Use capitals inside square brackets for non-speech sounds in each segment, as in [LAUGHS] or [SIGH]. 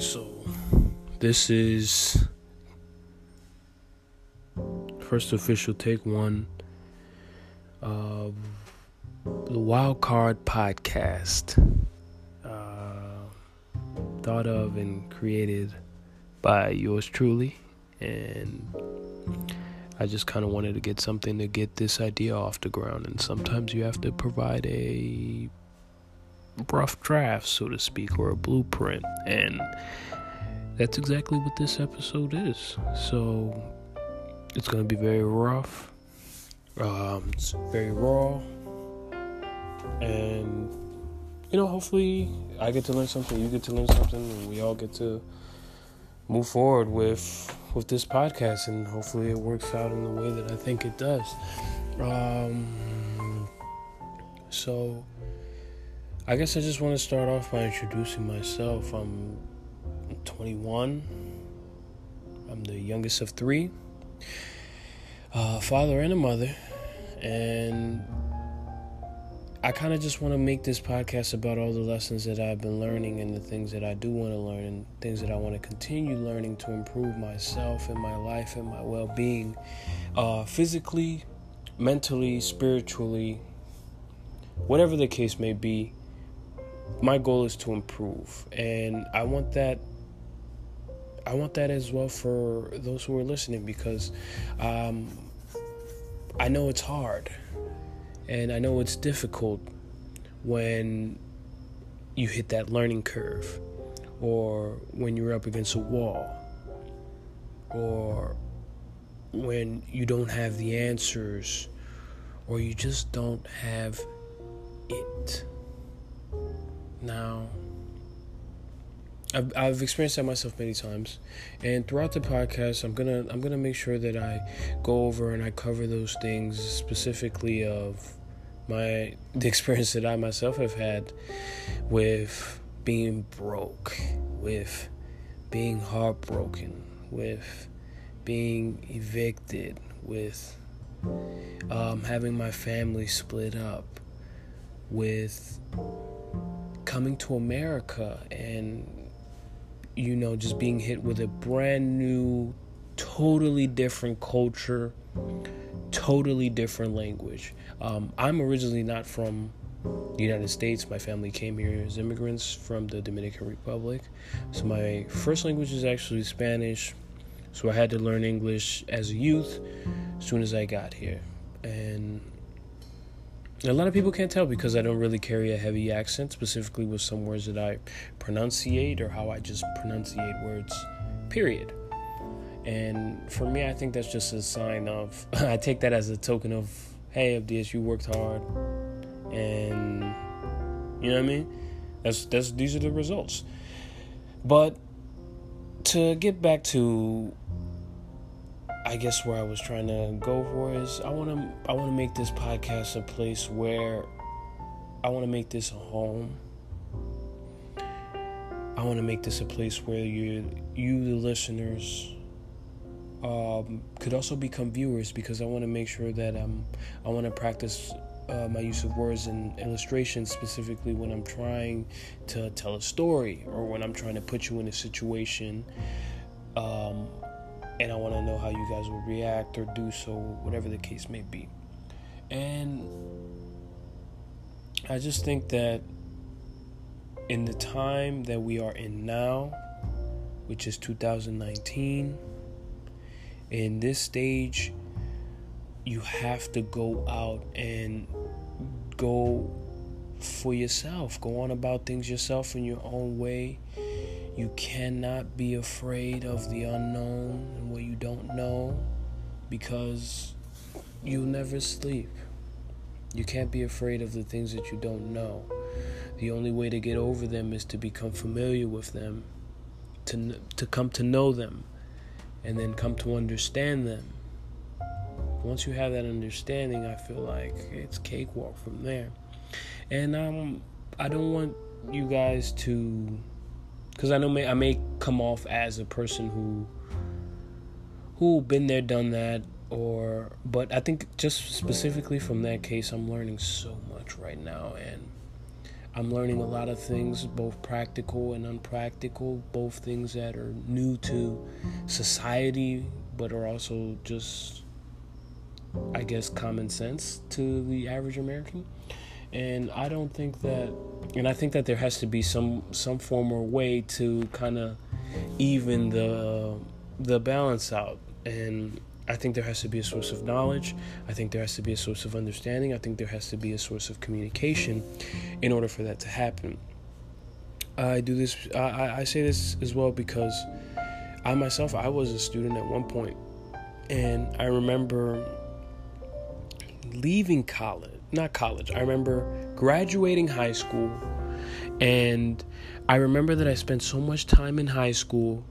So, this is first official take one of the Wild Card Podcast. Uh, thought of and created by yours truly, and I just kind of wanted to get something to get this idea off the ground. And sometimes you have to provide a rough draft, so to speak, or a blueprint. And that's exactly what this episode is. So it's going to be very rough, um, it's very raw, and you know, hopefully, I get to learn something, you get to learn something, and we all get to move forward with with this podcast, and hopefully, it works out in the way that I think it does. Um, so I guess I just want to start off by introducing myself. I'm 21. I'm the youngest of three, a father and a mother, and I kind of just want to make this podcast about all the lessons that I've been learning and the things that I do want to learn and things that I want to continue learning to improve myself and my life and my well being, uh, physically, mentally, spiritually, whatever the case may be my goal is to improve. And i want that i want that as well for those who are listening because um, i know it's hard and i know it's difficult when you hit that learning curve or when you're up against a wall or when you don't have the answers or you just don't have it now, I've, I've experienced that myself many times, and throughout the podcast, I'm gonna I'm gonna make sure that I go over and I cover those things specifically of my the [LAUGHS] experience that I myself have had with being broke, with being heartbroken, with being evicted, with um, having my family split up, with coming to America and you know just being hit with a brand new totally different culture totally different language. Um, i'm originally not from the united states. My family came here as immigrants from the dominican republic. So my first language is actually spanish. So i had to learn english as a youth as soon as i got here. And a lot of people can't tell because I don't really carry a heavy accent, specifically with some words that I pronunciate or how I just pronunciate words, period. And for me, I think that's just a sign of, [LAUGHS] I take that as a token of, hey, FDS, you worked hard. And, you know what I mean? That's, that's, these are the results. But to get back to I guess where I was trying to go for is I want to I want to make this podcast a place where I want to make this a home. I want to make this a place where you you the listeners um, could also become viewers because I want to make sure that um, I want to practice uh, my use of words and illustrations specifically when I'm trying to tell a story or when I'm trying to put you in a situation um, and I want to know how you guys will react or do so, whatever the case may be. And I just think that in the time that we are in now, which is 2019, in this stage, you have to go out and go for yourself, go on about things yourself in your own way. You cannot be afraid of the unknown don't know because you'll never sleep. You can't be afraid of the things that you don't know. The only way to get over them is to become familiar with them, to, to come to know them, and then come to understand them. Once you have that understanding, I feel like it's cakewalk from there. And um, I don't want you guys to because I know may, I may come off as a person who who been there, done that, or but I think just specifically from that case, I'm learning so much right now, and I'm learning a lot of things, both practical and unpractical, both things that are new to society, but are also just, I guess, common sense to the average American. And I don't think that, and I think that there has to be some some form or way to kind of even the the balance out. And I think there has to be a source of knowledge. I think there has to be a source of understanding. I think there has to be a source of communication in order for that to happen. I do this, I, I say this as well because I myself, I was a student at one point, and I remember leaving college, not college, I remember graduating high school, and I remember that I spent so much time in high school.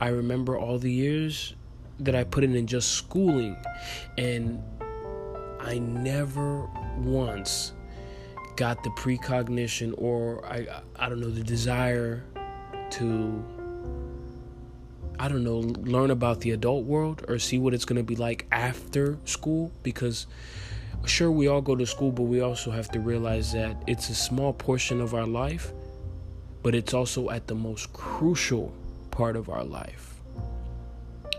I remember all the years that I put in in just schooling, and I never once got the precognition or I I don't know the desire to I don't know learn about the adult world or see what it's going to be like after school because sure we all go to school but we also have to realize that it's a small portion of our life but it's also at the most crucial part of our life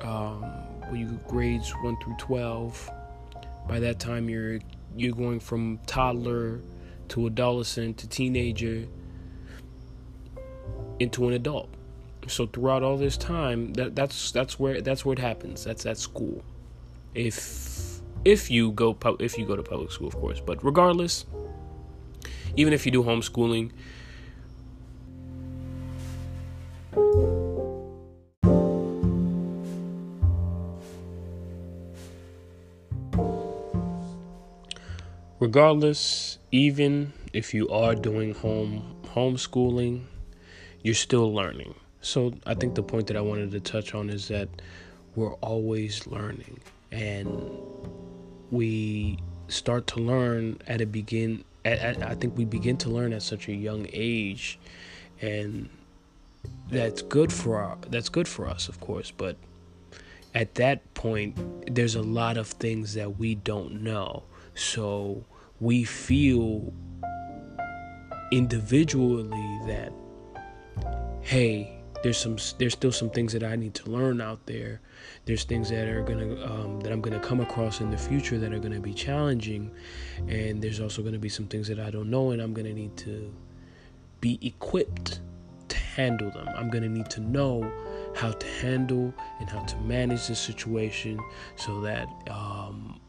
um, when you grades 1 through 12 by that time you're you're going from toddler to adolescent to teenager into an adult. So throughout all this time that that's that's where that's where it happens. That's at school. If if you go if you go to public school of course. But regardless even if you do homeschooling regardless, even if you are doing home homeschooling, you're still learning. So I think the point that I wanted to touch on is that we're always learning. And we start to learn at a begin at, at, I think we begin to learn at such a young age. And that's good for our that's good for us of course but at that point there's a lot of things that we don't know so we feel individually that hey there's some there's still some things that I need to learn out there. There's things that are gonna um, that I'm gonna come across in the future that are gonna be challenging. And there's also gonna be some things that I don't know and I'm gonna need to be equipped to handle them. I'm gonna need to know how to handle and how to manage the situation so that um,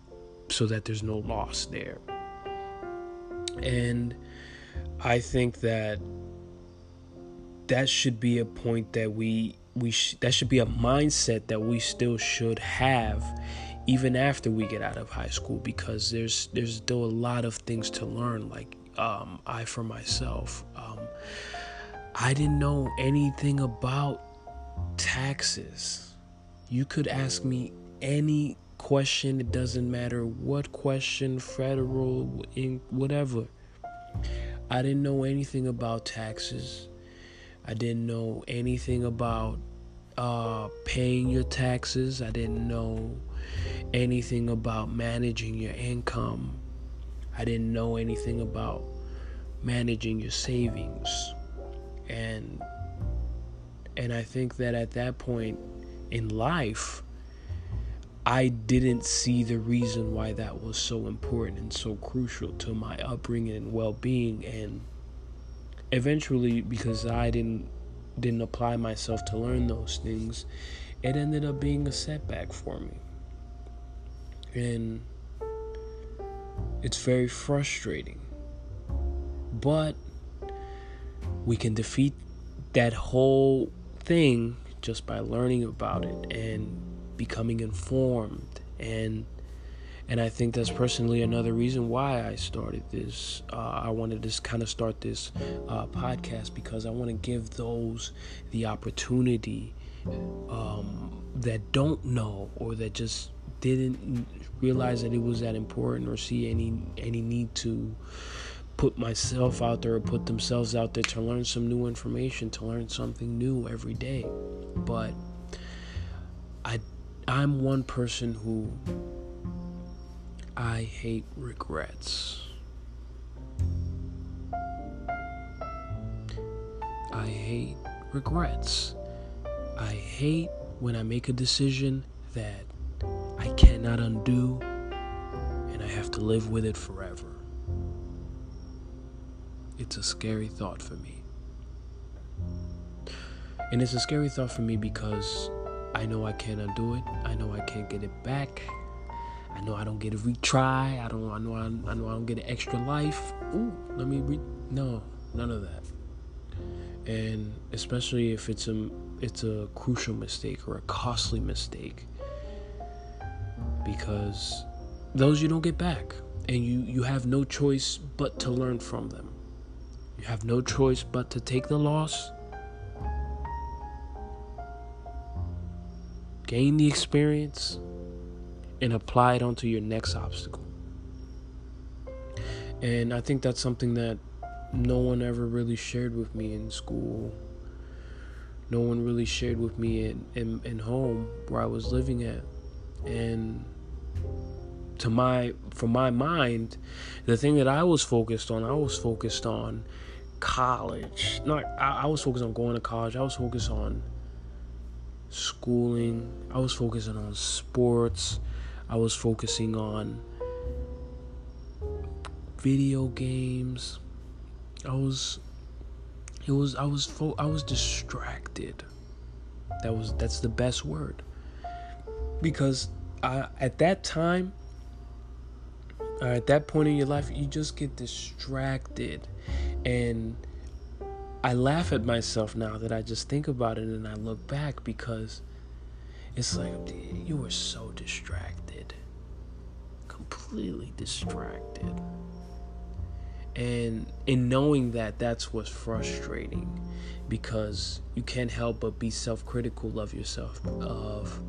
so that there's no loss there. And I think that that should be a point that we we sh- that should be a mindset that we still should have even after we get out of high school because there's there's still a lot of things to learn. Like um, I for myself um, I didn't know anything about taxes. You could ask me any question. It doesn't matter what question, federal, in whatever. I didn't know anything about taxes. I didn't know anything about uh, paying your taxes. I didn't know anything about managing your income. I didn't know anything about managing your savings. And and I think that at that point in life, I didn't see the reason why that was so important and so crucial to my upbringing and well-being. And eventually because I didn't didn't apply myself to learn those things it ended up being a setback for me. And it's very frustrating. But we can defeat that whole thing just by learning about it. And becoming informed and and I think that's personally another reason why I started this. Uh, I wanted to kind of start this uh, podcast because I want to give those the opportunity um, that don't know or that just didn't realize that it was that important or see any any need to put myself out there or put themselves out there to learn some new information to learn something new every day but I I'm one person who I hate regrets. I hate regrets. I hate when I make a decision that I cannot undo and I have to live with it forever. It's a scary thought for me. And it's a scary thought for me because I know I can't undo it. I know I can't get it back. I know I don't get a retry. I don't. I know. I, I know I don't get an extra life. Ooh, let me re. No, none of that. And especially if it's a it's a crucial mistake or a costly mistake, because those you don't get back, and you you have no choice but to learn from them. You have no choice but to take the loss, gain the experience, and apply it onto your next obstacle. And I think that's something that no one ever really shared with me in school. No one really shared with me in, in, in home where I was living at. And to my for my mind, the thing that I was focused on, I was focused on college. Not I, I was focused on going to college. I was focused on schooling. I was focusing on sports. I was focusing on video games. I was it was I was fo- I was distracted. That was that's the best word. Because I, at that time uh, at that point in your life you just get distracted and I laugh at myself now that I just think about it and I look back because it's like you were so distracted. Completely distracted. And in knowing that that's what's frustrating because you can't help but be self-critical of yourself of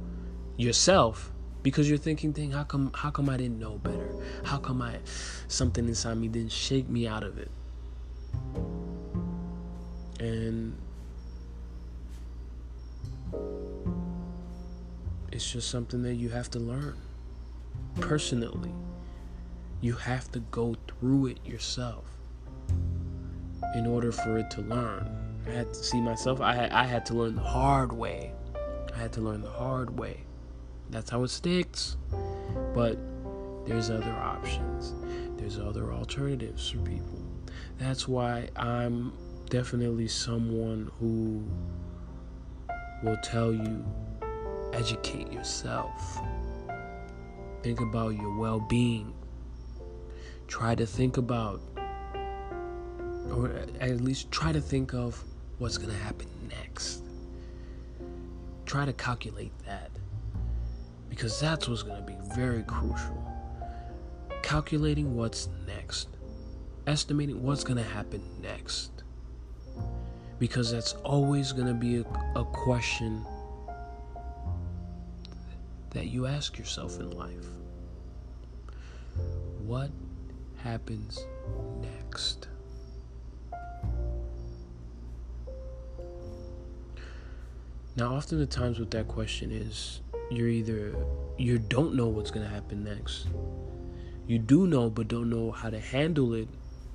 yourself because you're thinking thing how come how come I didn't know better? How come I something inside me didn't shake me out of it? And it's just something that you have to learn personally. You have to go through it yourself in order for it to learn. I had to see myself. I had, I had to learn the hard way. I had to learn the hard way. That's how it sticks. But there's other options. There's other alternatives for people. That's why I'm definitely someone who will tell you educate yourself. Think about your well being. Try to think about, or at least try to think of what's going to happen next. Try to calculate that. Because that's what's going to be very crucial. Calculating what's next, estimating what's going to happen next because that's always going to be a, a question that you ask yourself in life. What happens next? Now, often the times with that question is you're either you don't know what's going to happen next. You do know but don't know how to handle it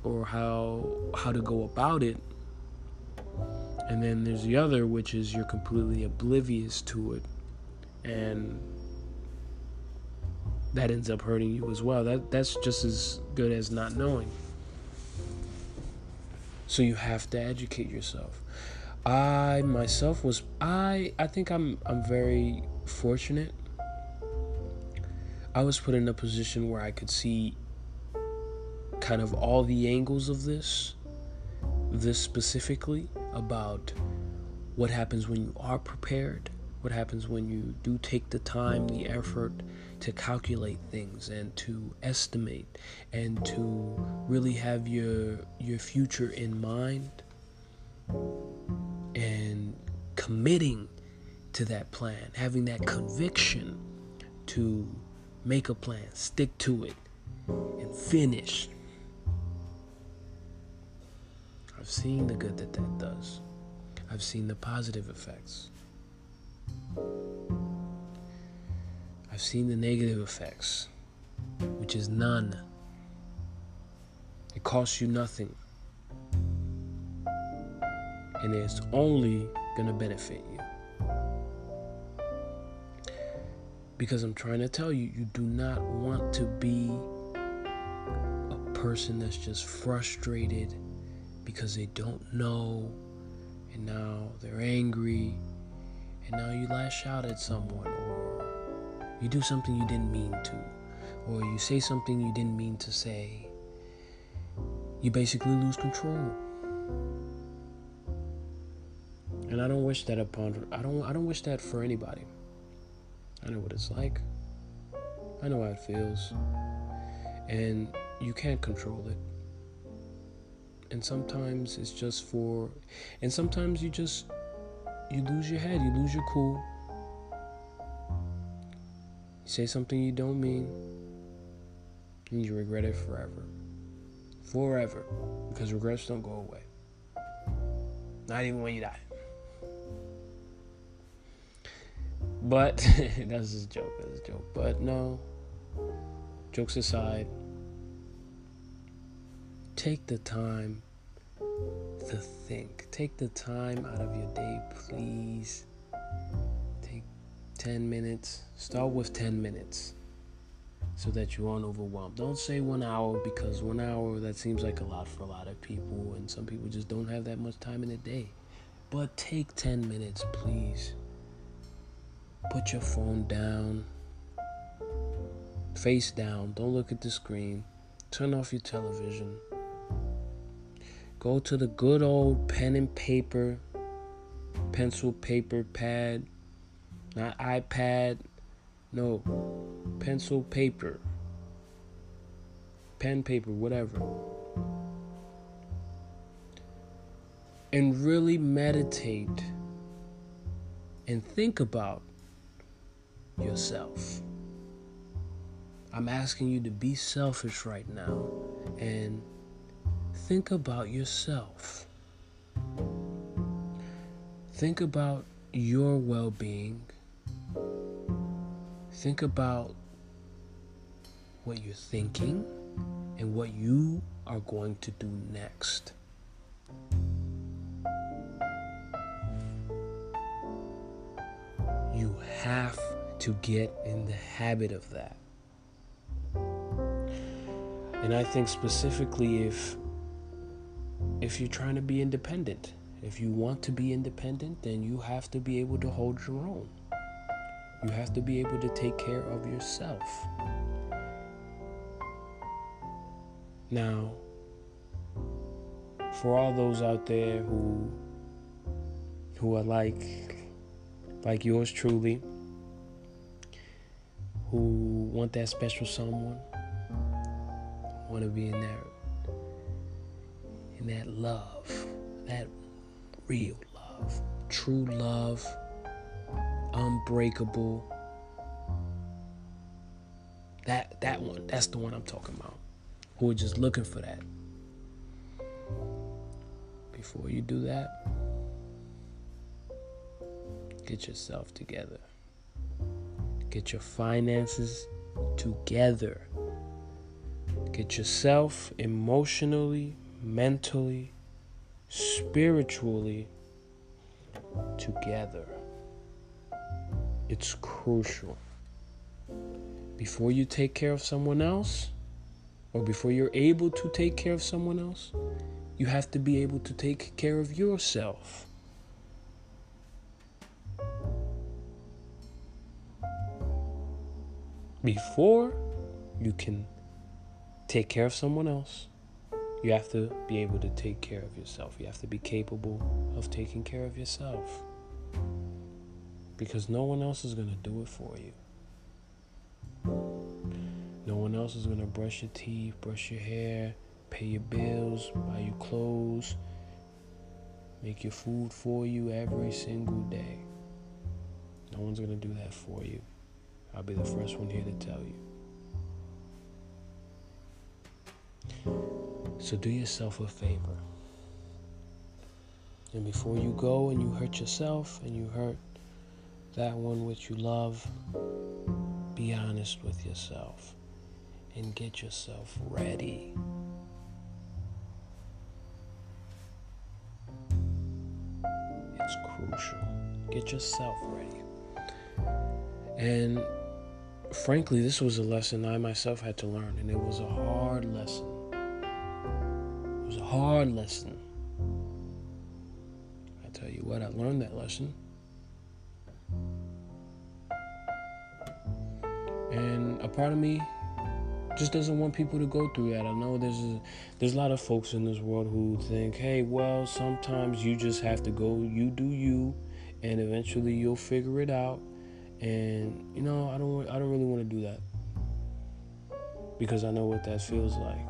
or how how to go about it and then there's the other, which is you're completely oblivious to it. And that ends up hurting you as well. That that's just as good as not knowing. So you have to educate yourself. I myself was I I think I'm I'm very fortunate. I was put in a position where I could see kind of all the angles of this this specifically about what happens when you are prepared, what happens when you do take the time, the effort to calculate things and to estimate and to really have your your future in mind and committing to that plan, having that conviction to make a plan, stick to it, and finish. I've seen the good that that does. I've seen the positive effects. I've seen the negative effects, which is none. It costs you nothing. and it's only gonna benefit you. Because I'm trying to tell you, you do not want to be a person that's just frustrated because they don't know and now they're angry and now you lash out at someone or you do something you didn't mean to or you say something you didn't mean to say. You basically lose control. And I don't wish that upon I don't I don't wish that for anybody. I know what it's like. I know how it feels. And you can't control it. And sometimes it's just for and sometimes you just you lose your head, you lose your cool. You say something you don't mean, and you regret it forever. Forever. Because regrets don't go away. Not even when you die. But [LAUGHS] that's just a joke. That's a joke. But no. Jokes aside, take the time to think. Take the time out of your day, please. Take 10 minutes. Start with 10 minutes so that you aren't overwhelmed. Don't say one hour because one hour that seems like a lot for a lot of people, and some people just don't have that much time in a day. But take 10 minutes, please. Put your phone down, face down, don't look at the screen, turn off your television. Go to the good old pen and paper, pencil, paper, pad, not iPad, no, pencil, paper, pen, paper, whatever. And really meditate and think about yourself. I'm asking you to be selfish right now and think about yourself. Think about your well being. Think about what you're thinking and what you are going to do next. You have to get in the habit of that. And I think specifically if if you're trying to be independent, if you want to be independent, then you have to be able to hold your own. You have to be able to take care of yourself. Now, for all those out there who who are like like yours truly, who want that special someone, want to be in that that love, that real love, true love, unbreakable. That that one, that's the one I'm talking about. Who are just looking for that. Before you do that, get yourself together. Get your finances together. Get yourself emotionally, mentally, spiritually together. It's crucial. Before you take care of someone else, or before you're able to take care of someone else, you have to be able to take care of yourself. before you can take care of someone else, you have to be able to take care of yourself. You have to be capable of taking care of yourself. Because no one else is going to do it for you. No one else is going to brush your teeth, brush your hair, pay your bills, buy you clothes, make your food for you every single day. No one's going to do that for you. I'll be the first one here to tell you. So do yourself a favor. And before you go and you hurt yourself and you hurt that one which you love, be honest with yourself and get yourself ready. It's crucial. Get yourself ready. And frankly, this was a lesson I myself had to learn, and it was a hard lesson. Hard lesson. I tell you what, I learned that lesson. And a part of me just doesn't want people to go through that. I know there's a, there's a lot of folks in this world who think, "Hey, well, sometimes you just have to go, you do you, and eventually you'll figure it out." And you know, I don't I don't really want to do that. Because I know what that feels like.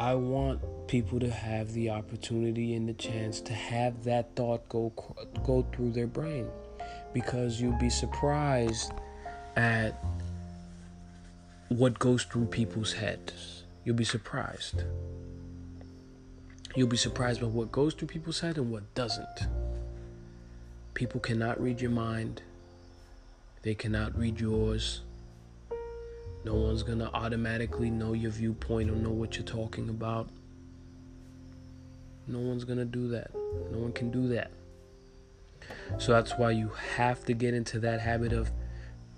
I want people to have the opportunity and the chance to have that thought go go through their brain because you'll be surprised at what goes through people's heads. You'll be surprised. You'll be surprised by what goes through people's head and what doesn't. People cannot read your mind. They cannot read yours. No one's to automatically know your viewpoint or know what you're talking about. No one's going to do that. No one can do that. So that's why you have to get into that habit of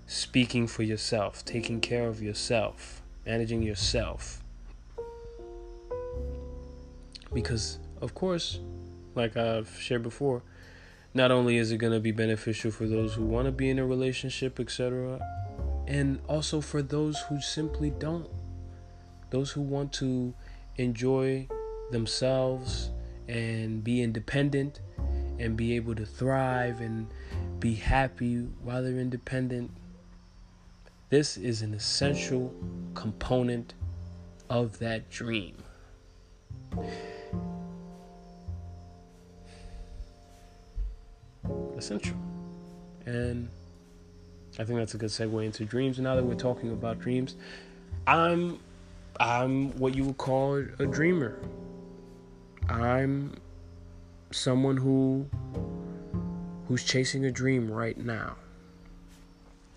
speaking for yourself, taking care of yourself, managing yourself. Because, of course, like I've shared before, not only is it going to be beneficial for those who want to be in a relationship, etc., and also for those who simply don't. Those who want to enjoy themselves and be independent and be able to thrive and be happy while they're independent this is an essential component of that dream. Essential. And I think that's a good segue into dreams. Now that we're talking about dreams, I'm I'm what you would call a dreamer. I'm someone who who's chasing a dream right now.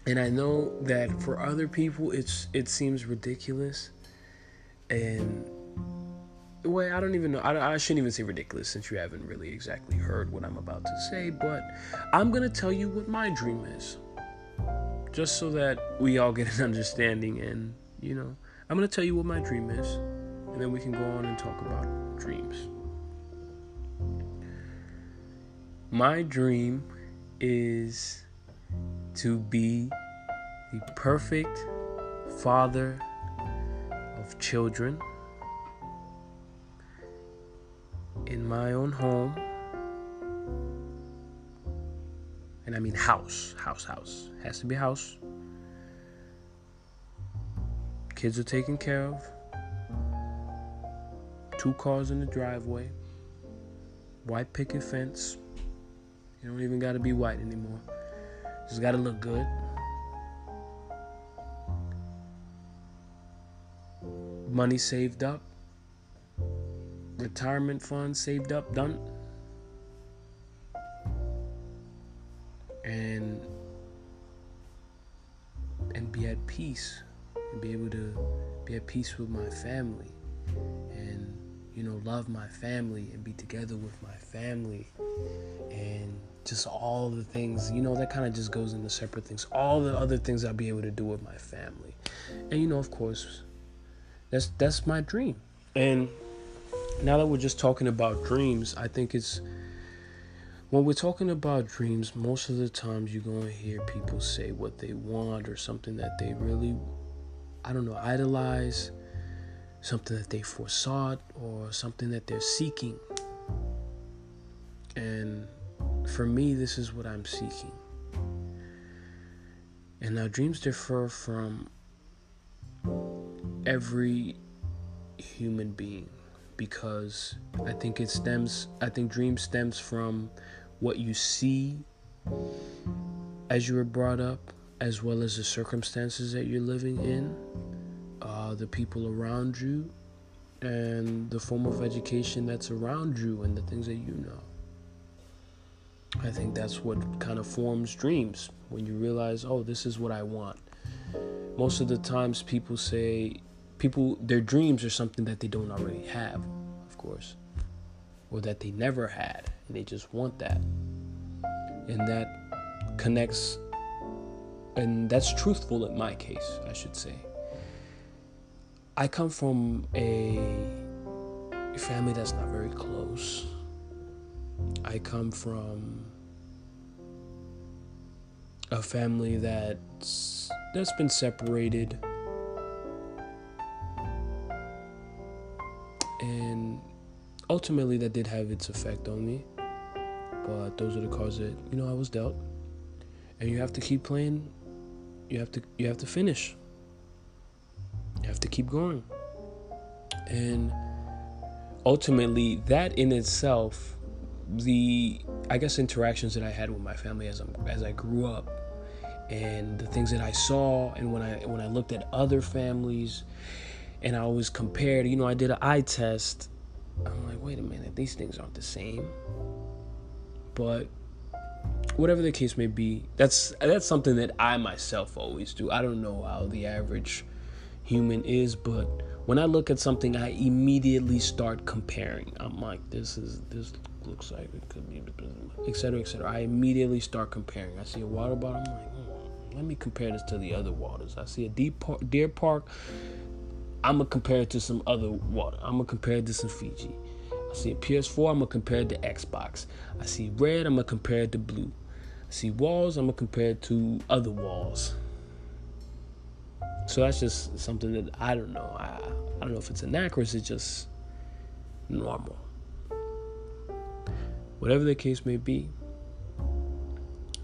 And I know that for other people it's it seems ridiculous. And well I don't even know. I, I shouldn't even say ridiculous since you haven't really exactly heard what I'm about to say but I'm gonna tell you what my dream is. Just so that we all get an [LAUGHS] understanding and you know I'm gonna tell you what my dream is and then we can go on and talk about dreams my dream is to be the perfect father of children in my own home. And I mean house, house, house. Has to be house. Kids are taken care of. Two cars in the driveway. White picket fence. You don't even got to be white anymore. Just gotta look good. Money saved up. Retirement fund saved up, done. And and be at peace and be able to be at peace with my family and you know love my family and be together with my family and just all the things, you know, that kind of just goes into separate things. All the other things I'll be able to do with my family. And you know, of course, that's that's my dream. And now that we're just talking about dreams, I think it's when we're talking about dreams, most of the times you're going to hear people say what they want or something that they really I don't know, idolize, something that they foresaw or something that they're seeking. And for me, this is what I'm seeking. And now, dreams differ from every human being because I think it stems, I think dream stems from what you see as you were brought up, as well as the circumstances that you're living in, uh, the people around you, and the form of education that's around you, and the things that you know. I think that's what kind of forms dreams when you realize, oh, this is what I want. Most of the times, people say, people, their dreams are something that they don't already have, of course, or that they never had, and they just want that. and that connects and that's truthful in my case, I should say. I come from a family that's not very close. I come from a family that's that's been separated. And ultimately that did have its effect on me but those are the cards that you know I was dealt. And you have to keep playing. You have to you have to finish. You have to keep going. And ultimately that in itself the I guess interactions that I had with my family as I, as I grew up and the things that I saw and when I when I looked at other families and I was compared, you know, I did an eye test. I'm like, wait a minute, these things aren't the same. But whatever the case may be, that's that's something that I myself always do. I don't know how the average human is, but when I look at something, I immediately start comparing. I'm like, this is this looks like it could be, etc., etc. I immediately start comparing. I see a water bottle. I'm like, hmm, let me compare this to the other waters. I see a deep par- deer park. I'm gonna compare it to some other water. I'm gonna compare it to some Fiji. I see a PS4. I'm gonna compare it to Xbox. I see red. I'm gonna compare it to blue. I see walls. I'm gonna compare it to other walls. So that's just something that I don't know. I I don't know if it's inaccurate. It's just normal. Whatever the case may be.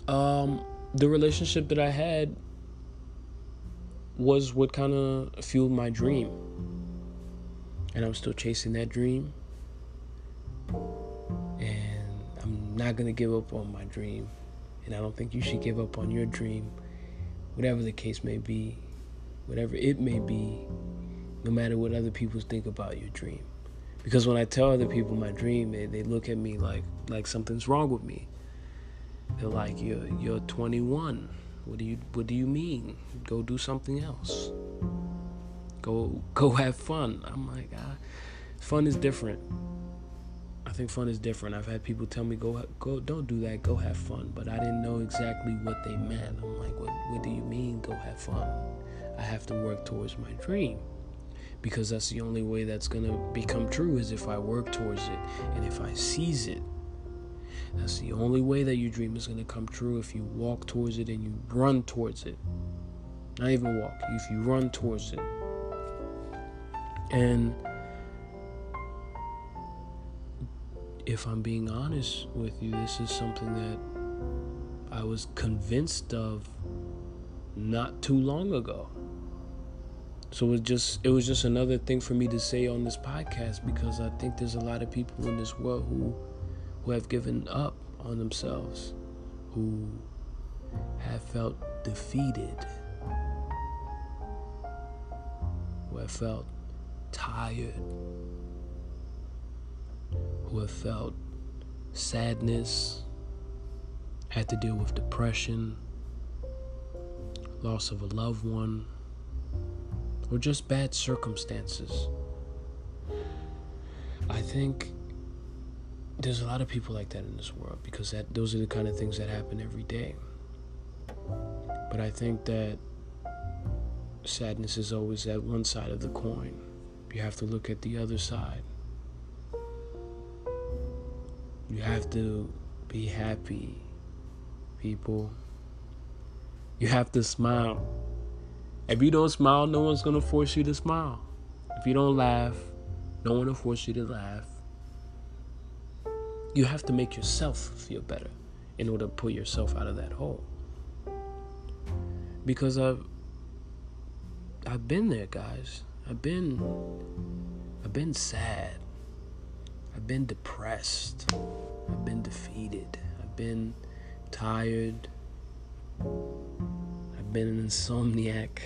Um, the relationship that I had was what kind of fueled my dream. And I'm still chasing that dream. And I'm not going to give up on my dream. And I don't think you should give up on your dream, whatever the case may be, whatever it may be, no matter what other people think about your dream. Because when I tell other people my dream, they, they look at me like like something's wrong with me. They're like, "You're you're 21. What do you What do you mean? Go do something else. Go [LAUGHS] Go have fun." I'm like, ah, fun is different. I think fun is different. I've had people tell me, "Go go, don't do that. Go have fun," but I didn't know exactly what they meant. I'm like, "What What do you mean? Go have fun?" I have to work towards my dream because that's the only way that's going to become true is if I work towards it and if I seize it. That's the only way that your dream is going to come true if you walk towards it and you run towards it. Not even walk, if you run towards it. And if I'm being honest with you, this is something that I was convinced of not too long ago. So it just it was just another thing for me to say on this podcast because I think there's a lot of people in this world who who have given up on themselves, who have felt defeated, who have felt tired, who have felt sadness, had to deal with depression, loss of a loved one or just bad circumstances. I think there's a lot of people like that in this world because that those are the kind of things that happen every day. But I think that sadness is always at one side of the coin. You have to look at the other side. You have to be happy, people. You have to smile. If you don't smile, no one's gonna force you to smile. If you don't laugh, no one will force you to laugh. You have to make yourself feel better in order to pull yourself out of that hole. Because I've I've been there, guys. I've been I've been sad. I've been depressed. I've been defeated. I've been tired. I've been an insomniac.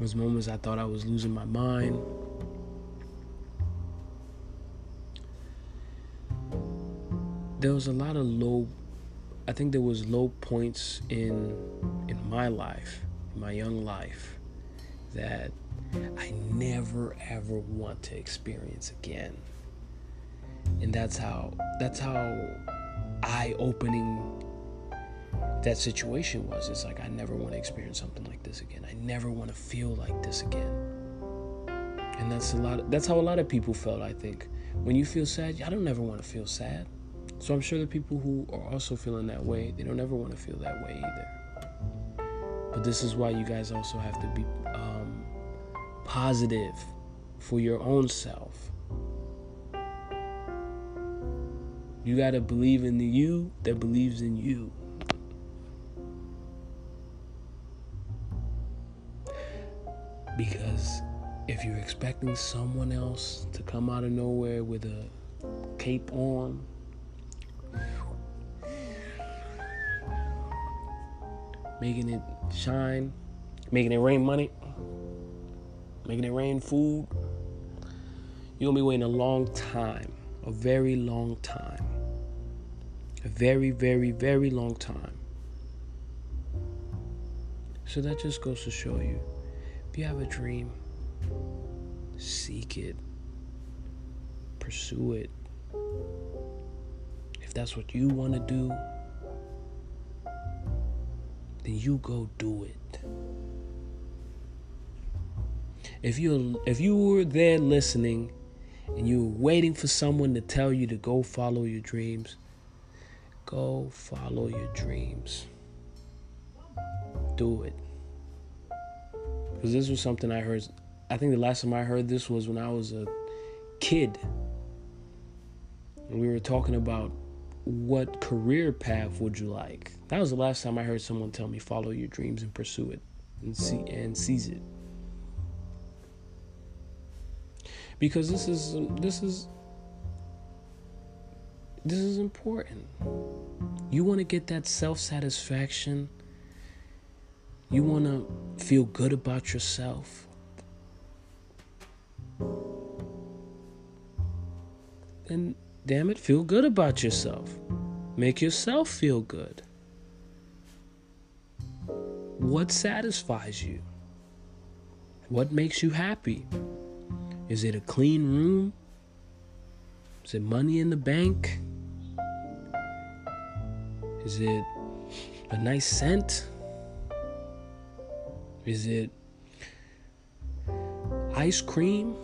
Was moments I thought I was losing my mind. There was a lot of low. I think there was low points in in my life, in my young life, that I never ever want to experience again. And that's how that's how eye-opening that situation was. It's like I never want to experience something like this again. I never want to feel like this again. And that's a lot of, that's how a lot of people felt, I think. When you feel sad, I don't ever want to feel sad. So I'm sure the people who are also feeling that way, they don't ever want to feel that way either. But this is why you guys also have to be um, positive for your own self. You got to believe in the you that believes in you. If you're expecting someone else to come out of nowhere with a cape on, making it shine, making it rain money, making it rain food, you're gonna be waiting a long time, a very long time, a very, very, very long time. So that just goes to show you if you have a dream, seek it, pursue it. If that's what you want to do, then you go do it. If you if you were there listening and you were waiting for someone to tell you to go follow your dreams, go follow your dreams. Do it. Because this was something I heard. I think the last time I heard this was when I was a kid. And we were talking about what career path would you like? That was the last time I heard someone tell me follow your dreams and pursue it and see and seize it. Because this is this is this is important. You want to get that self-satisfaction. You want to feel good about yourself. Then damn it, feel good about yourself. Make yourself feel good. What satisfies you? What makes you happy? Is it a clean room? Is it money in the bank? Is it a nice scent? Is it ice cream?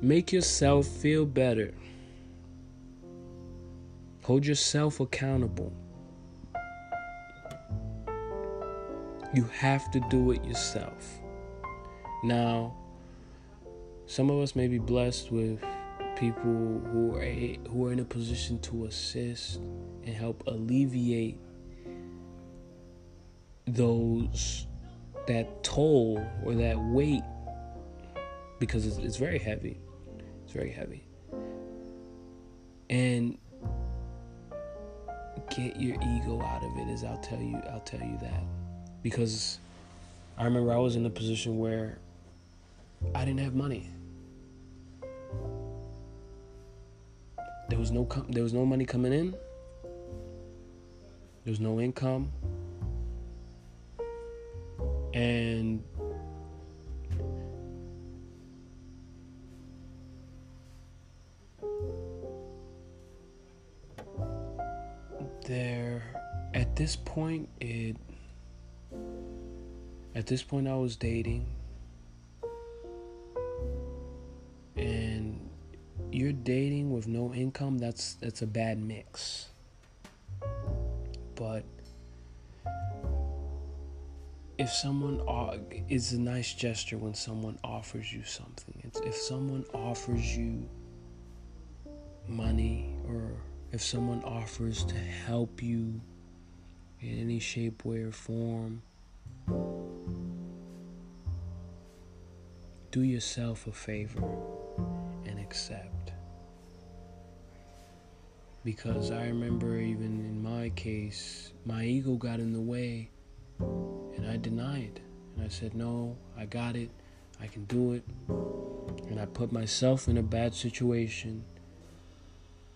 Make yourself feel better. Hold yourself accountable. You have to do it yourself. Now, some of us may be blessed with people who are who are in a position to assist and help alleviate those that toll or that weight because it's, it's very heavy. It's very heavy. And get your ego out of it as I'll tell you I'll tell you that. Because I remember I was in a position where I didn't have money. There was no com- there was no money coming in. There was no income. And this point it at this point I was dating. And you're dating with no income that's that's a bad mix. But if someone is a nice gesture when someone offers you something. It's, if someone offers you money or if someone offers to help you in any shape, way, or form, do yourself a favor and accept. Because I remember, even in my case, my ego got in the way and I denied. And I said, No, I got it, I can do it. And I put myself in a bad situation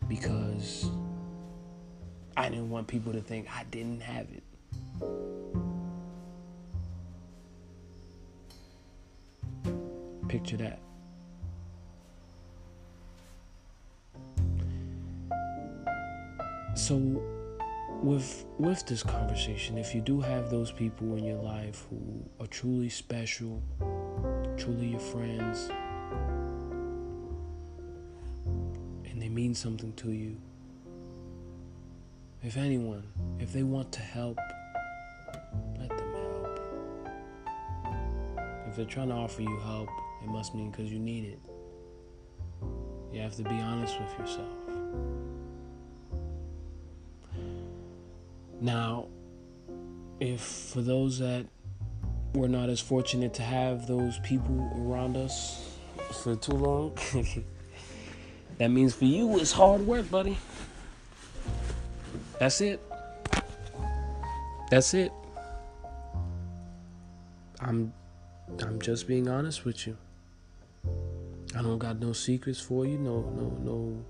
because I didn't want people to think I didn't have it. Picture that. So with with this conversation, if you do have those people in your life who are truly special, truly your friends, and they mean something to you, if anyone, if they want to help, let them help. If they're trying to offer you help, it must mean because you need it. You have to be honest with yourself. Now, if for those that were not as fortunate to have those people around us for too long, [LAUGHS] that means for you it's hard work, buddy. That's it. That's it. I'm I'm just being honest with you. I don't got no secrets for you, no no no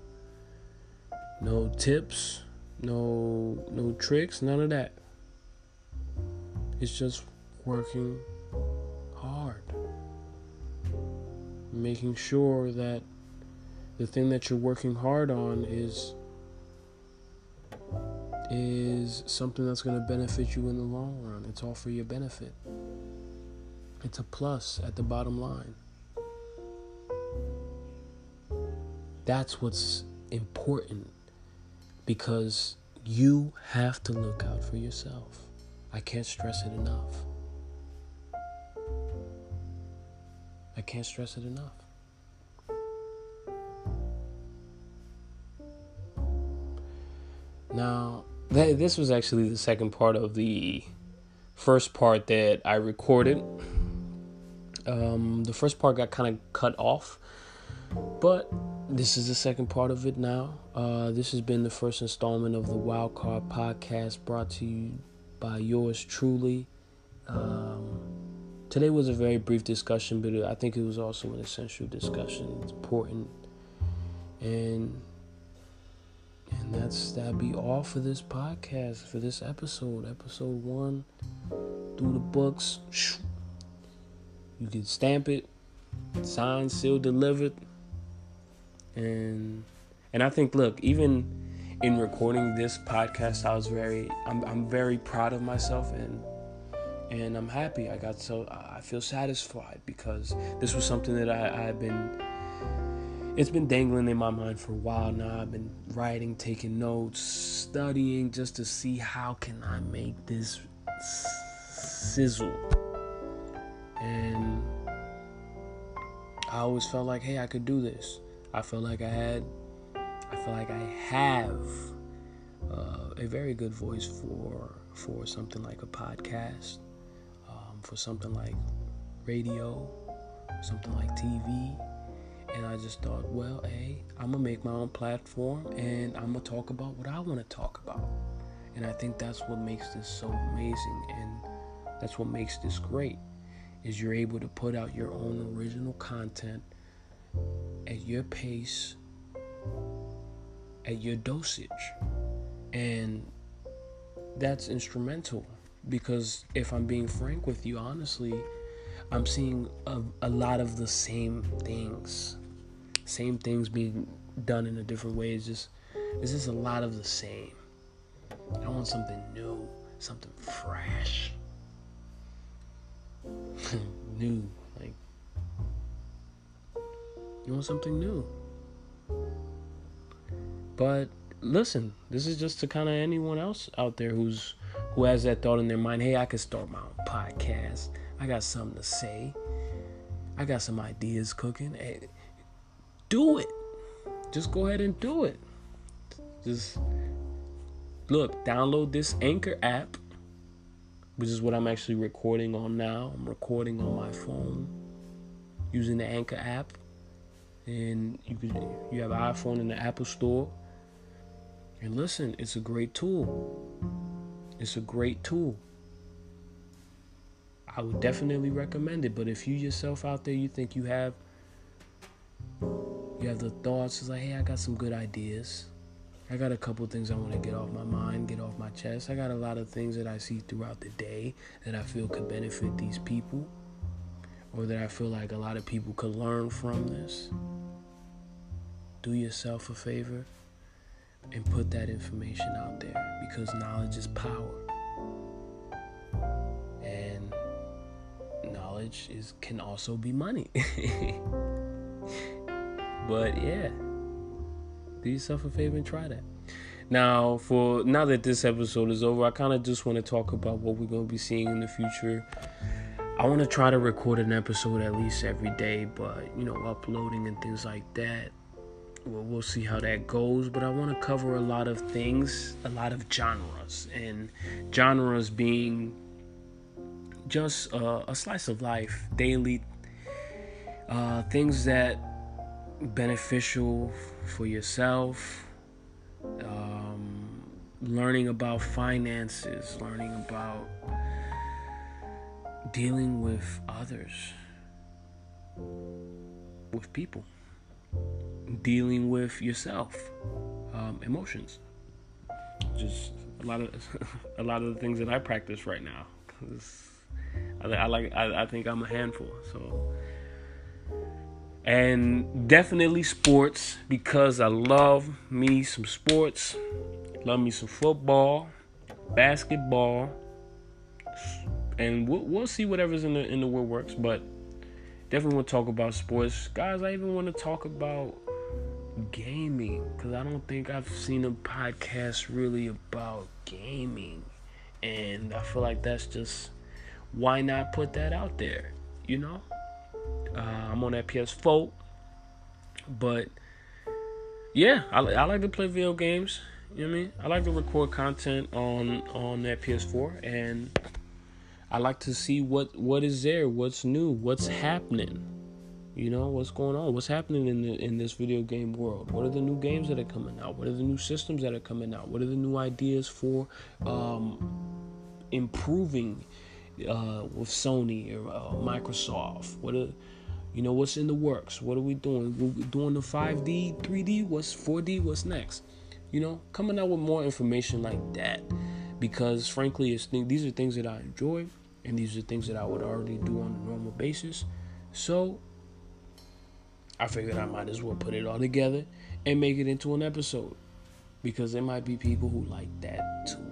no tips, no no tricks, none of that. It's just working hard. Making sure that the thing that you're working hard on is is something that's going to benefit you in the long run. It's all for your benefit. It's a plus at the bottom line. That's what's important because you have to look out for yourself. I can't stress it enough. I can't stress it enough. Now, this was actually the second part of the first part that I recorded. Um, the first part got kind of cut off, but this is the second part of it now. Uh, this has been the first installment of the Wildcard podcast brought to you by yours truly. Um, today was a very brief discussion, but I think it was also an essential discussion. It's important. And that's that'll be all for this podcast, for this episode. Episode one. Through the books. [SNIFFS] You can stamp it, signed, sealed, delivered. And and I think look, even in recording this podcast, I was very I'm I'm very proud of myself and and I'm happy. I got so I feel satisfied because this was something that I, I've been it's been dangling in my mind for a while now. I've been writing, taking notes, studying just to see how can I make this sizzle. And I always felt like, hey, I could do this. I felt like I had, I feel like I have uh, a very good voice for for something like a podcast, um, for something like radio, something like TV and I just thought, well, hey, I'm gonna make my own platform and I'm gonna talk about what I want to talk about. And I think that's what makes this so amazing and that's what makes this great is you're able to put out your own original content at your pace at your dosage and that's instrumental because if I'm being frank with you honestly I'm seeing a, a lot of the same things same things being done in a different way. It's just it's just a lot of the same. I want something new, something fresh. [LAUGHS] new, like you want something new. But listen, this is just to kind of anyone else out there who's who has that thought in their mind, hey, I could start my own podcast. I got something to say. I got some ideas cooking. Hey, do it. Just go ahead and do it. Just look, download this Anchor app, which is what I'm actually recording on now. I'm recording on my phone using the Anchor app. And you can you have an iPhone in the Apple Store. And listen, it's a great tool. It's a great tool. I would definitely recommend it. But if you yourself out there you think you have you have the thoughts. It's like, hey, I got some good ideas. I got a couple things I want to get off my mind, get off my chest. I got a lot of things that I see throughout the day that I feel could benefit these people, or that I feel like a lot of people could learn from this. Do yourself a favor. and put that information out there because knowledge is power. And knowledge is can also be money. [LAUGHS] but yeah. Do yourself a favor and try that. Now, for now that this episode is over, I kind of just want to talk about what we're going to be seeing in the future. I want to try to record an episode at least every day, but you know, uploading and things like that. Well, we'll see how that goes, but I want to cover a lot of things, a lot of genres, and genres being just uh, a slice of life, daily uh, things that beneficial for yourself, um, learning about finances, learning about dealing with others, with people, dealing with yourself, um, emotions. Just a lot of [LAUGHS] a lot of the things that I practice right now. I, I like I, I think I'm a handful. So and definitely sports because I love me some sports. Love me some football, basketball, and we'll, we'll see whatever's in the in the world works. But definitely want to talk about sports, guys. I even want to talk about gaming because I don't think I've seen a podcast really about gaming, and I feel like that's just why not put that out there, you know. Uh, I'm on that PS4, but yeah, I, I like to play video games. You know what I mean? I like to record content on on that PS4, and I like to see what what is there, what's new, what's happening. You know what's going on, what's happening in the in this video game world. What are the new games that are coming out? What are the new systems that are coming out? What are the new ideas for um, improving uh, with Sony or uh, Microsoft? What are you know what's in the works? What are we doing? We're doing the 5D, 3D. What's 4D? What's next? You know, coming out with more information like that, because frankly, it's th- these are things that I enjoy, and these are things that I would already do on a normal basis. So I figured I might as well put it all together and make it into an episode, because there might be people who like that too.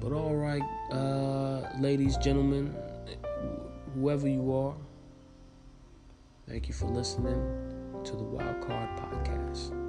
But all right, uh, ladies, gentlemen, whoever you are Thank you for listening to the Wild Card Podcast.